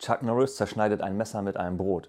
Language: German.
Chuck Norris zerschneidet ein Messer mit einem Brot.